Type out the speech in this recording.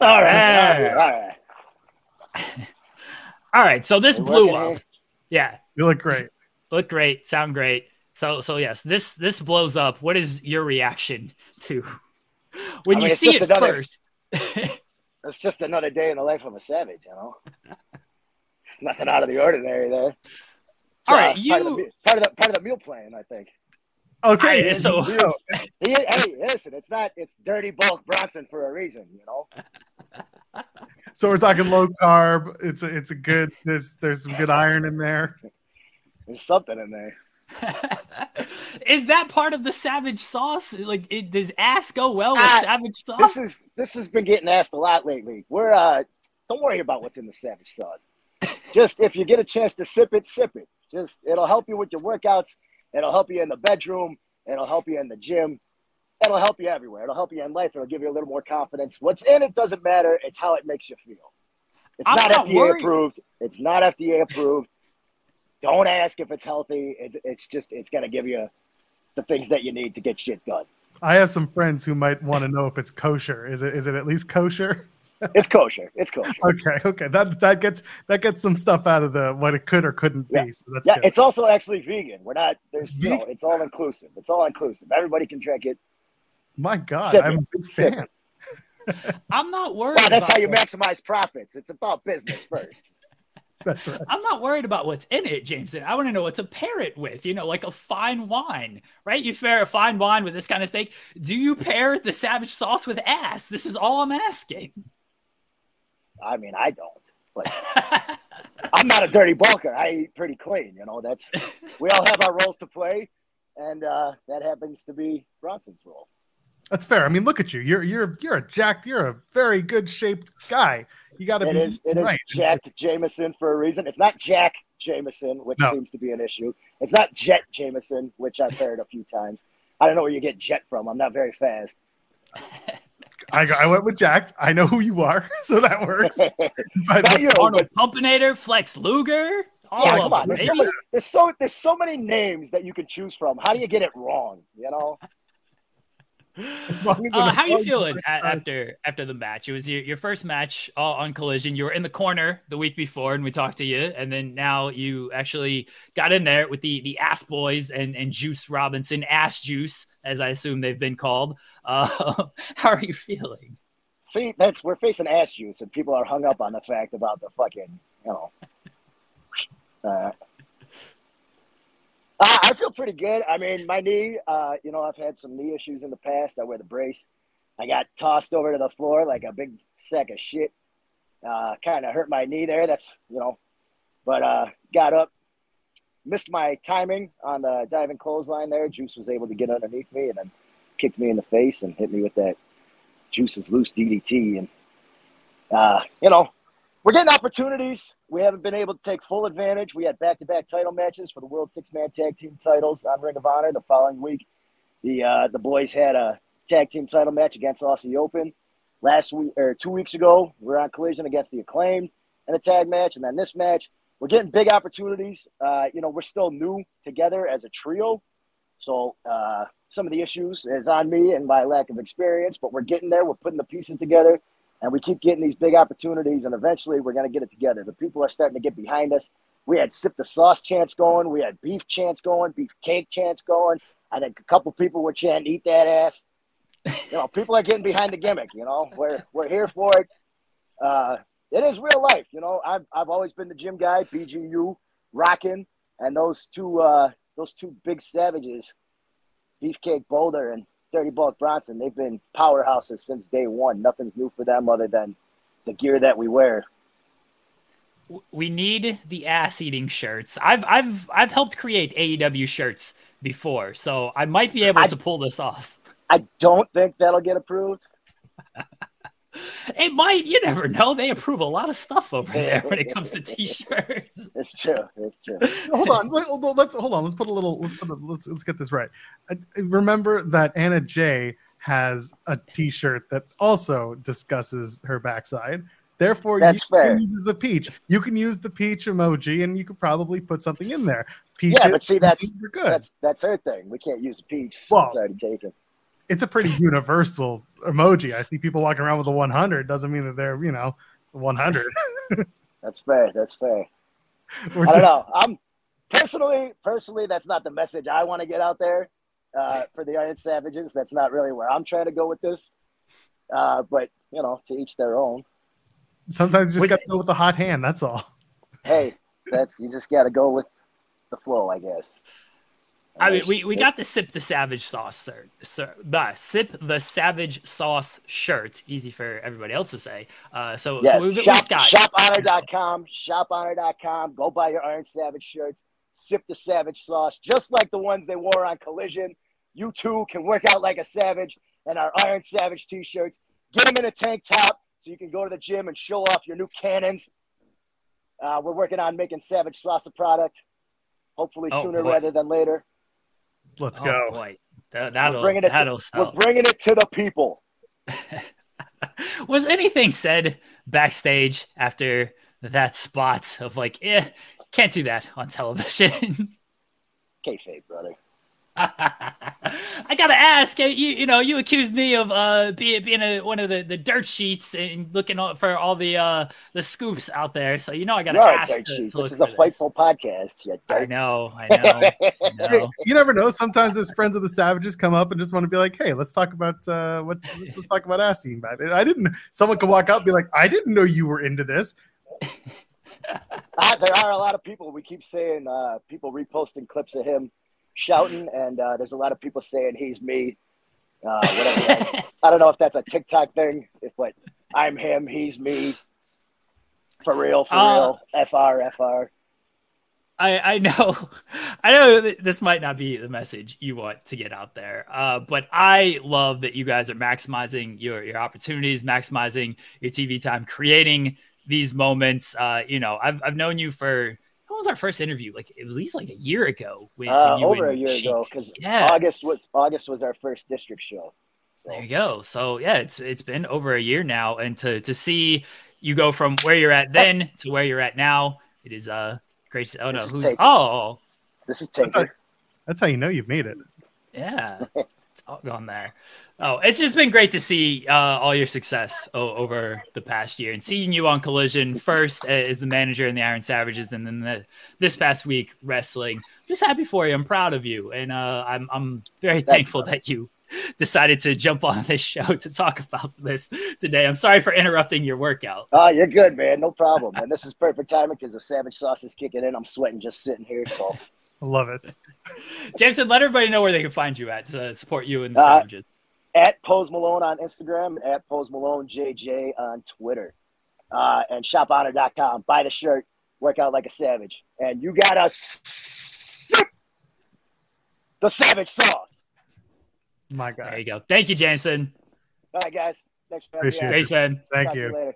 All right, all right, all right. all right. So this blew up. Here. Yeah, you look great. Look great. Sound great. So so yes, this this blows up. What is your reaction to when I mean, you see it another, first? it's just another day in the life of a savage, you know. It's nothing out of the ordinary there. It's, All right, uh, you part of, the, part of the part of the meal plan, I think. Okay, so he he, hey, listen, it's not it's dirty bulk Bronson for a reason, you know. So we're talking low carb. It's a, it's a good. There's there's some good iron in there. There's something in there. is that part of the savage sauce? Like, it, does ass go well with uh, savage sauce? This is this has been getting asked a lot lately. We're uh, don't worry about what's in the savage sauce. Just if you get a chance to sip it, sip it. Just it'll help you with your workouts. It'll help you in the bedroom. It'll help you in the gym. It'll help you everywhere. It'll help you in life. It'll give you a little more confidence. What's in it doesn't matter. It's how it makes you feel. It's I'm not, not FDA worried. approved. It's not FDA approved. Don't ask if it's healthy. It's, it's just it's gonna give you the things that you need to get shit done. I have some friends who might want to know if it's kosher. Is it is it at least kosher? it's kosher. It's kosher. okay, okay. That that gets that gets some stuff out of the what it could or couldn't yeah. be. So that's yeah. Good. It's also actually vegan. We're not. There's it's, no, it's all inclusive. It's all inclusive. Everybody can drink it. My God, Sip I'm a big fan. I'm not worried. Well, that's how you maximize profits. It's about business first. That's right. I'm not worried about what's in it, Jameson. I want to know what to pair it with. You know, like a fine wine, right? You pair a fine wine with this kind of steak. Do you pair the savage sauce with ass? This is all I'm asking. I mean, I don't. But I'm not a dirty bulker. I eat pretty clean. You know, that's we all have our roles to play, and uh, that happens to be Bronson's role. That's fair. I mean, look at you. You're you're you're a jacked. You're a very good shaped guy. You got to be. It is. It right. is jacked Jameson for a reason. It's not Jack Jameson, which no. seems to be an issue. It's not Jet Jameson, which I've heard a few times. I don't know where you get Jet from. I'm not very fast. I, I went with jacked. I know who you are, so that works. not you, Arnold Pumpinator, Flex Luger. All yeah, come on. There's so, many, there's so there's so many names that you can choose from. How do you get it wrong? You know. Uh, how are you feeling after after the match? It was your, your first match all on Collision. You were in the corner the week before, and we talked to you, and then now you actually got in there with the the Ass Boys and and Juice Robinson, Ass Juice, as I assume they've been called. Uh, how are you feeling? See, that's we're facing Ass Juice, and people are hung up on the fact about the fucking you know. Uh, I feel pretty good. I mean, my knee, uh, you know, I've had some knee issues in the past. I wear the brace. I got tossed over to the floor like a big sack of shit. Uh, kind of hurt my knee there. That's, you know, but uh, got up, missed my timing on the diving clothesline there. Juice was able to get underneath me and then kicked me in the face and hit me with that Juice's loose DDT. And, uh, you know, we're getting opportunities. We haven't been able to take full advantage. We had back-to-back title matches for the World Six-Man Tag Team titles on Ring of Honor. The following week, the uh, the boys had a tag team title match against Aussie Open. Last week or two weeks ago, we are on Collision against the Acclaimed in a tag match, and then this match, we're getting big opportunities. Uh, you know, we're still new together as a trio, so uh, some of the issues is on me and my lack of experience, but we're getting there. We're putting the pieces together and we keep getting these big opportunities, and eventually we're going to get it together. The people are starting to get behind us. We had sip the sauce chance going. We had beef chance going, beef cake chance going. I think a couple people were chanting, "Eat that ass." You know, people are getting behind the gimmick. You know, we're we're here for it. Uh, it is real life. You know, I've I've always been the gym guy, BGU, rocking, and those two uh, those two big savages, Beefcake Boulder and Dirty Bulk Bronson, they've been powerhouses since day one. Nothing's new for them other than the gear that we wear. We need the ass eating shirts. I've I've I've helped create AEW shirts before, so I might be able I, to pull this off. I don't think that'll get approved. It might. You never know. They approve a lot of stuff over there when it comes to t-shirts. It's true. It's true. hold on. Let's hold on. Let's put a little. Let's put a, let's let's get this right. Uh, remember that Anna Jay has a T-shirt that also discusses her backside. Therefore, That's you fair. can use the peach. You can use the peach emoji, and you could probably put something in there. Peach yeah, but see, that's good. That's that's her thing. We can't use a peach. Well, it's already taken it's a pretty universal emoji. I see people walking around with a 100. Doesn't mean that they're you know 100. That's fair. That's fair. We're I don't know. I'm personally, personally, that's not the message I want to get out there uh, for the Iron Savages. That's not really where I'm trying to go with this. Uh, but you know, to each their own. Sometimes you just got to go with the hot hand. That's all. Hey, that's you just got to go with the flow, I guess. I mean, we, we got the sip the savage sauce, sir. Sir, the sip the savage sauce shirt. Easy for everybody else to say. Uh, so, yes, so we've shop, got shophonor.com, shophonor.com. Go buy your Iron Savage shirts. Sip the savage sauce, just like the ones they wore on Collision. You too can work out like a savage, and our Iron Savage t-shirts. Get them in a tank top so you can go to the gym and show off your new cannons. Uh, we're working on making Savage Sauce a product, hopefully oh, sooner boy. rather than later. Let's oh, go. Boy. That, that'll, we're bringing it that'll to, We're bringing it to the people. Was anything said backstage after that spot of like, eh, can't do that on television? Kayfabe, brother. I gotta ask you. You know, you accused me of uh being being a, one of the, the dirt sheets and looking for all the uh the scoops out there. So you know, I gotta You're ask. Dirt to. To this is a Fightful podcast. I know. I know. I know. you never know. Sometimes as friends of the Savages come up and just want to be like, "Hey, let's talk about uh what let's talk about asking about it." I didn't. Someone could walk up and be like, "I didn't know you were into this." uh, there are a lot of people. We keep saying uh, people reposting clips of him shouting, and uh, there's a lot of people saying he's me. Uh, whatever. I don't know if that's a TikTok thing, if but I'm him, he's me. For real, for uh, real. FR, FR. I, I know, I know this might not be the message you want to get out there, uh, but I love that you guys are maximizing your your opportunities, maximizing your TV time, creating these moments. Uh, you know, I've I've known you for was our first interview? Like at least like a year ago. When, uh, when over a year Sheik. ago, because yeah. August was August was our first district show. So. There you go. So yeah, it's it's been over a year now, and to to see you go from where you're at then to where you're at now, it is uh great. To, oh no, who's Taker. oh this is Taker. That's how you know you've made it. Yeah, gone there. Oh, it's just been great to see uh, all your success o- over the past year and seeing you on Collision first as the manager in the Iron Savages, and then the, this past week wrestling. just happy for you. I'm proud of you, and uh, I'm I'm very thankful that you decided to jump on this show to talk about this today. I'm sorry for interrupting your workout. Oh, you're good, man. No problem. And this is perfect timing because the Savage sauce is kicking in. I'm sweating just sitting here, so. I love it. Jameson, let everybody know where they can find you at to support you and the uh, Savages at Pose Malone on Instagram at Pose Malone JJ on Twitter. Uh, and shophonor.com. Buy the shirt, work out like a savage. And you got us the savage sauce. My God. There you go. Thank you, Jameson. All right, guys. Thanks for having Appreciate me. Thanks, man. Thank you. you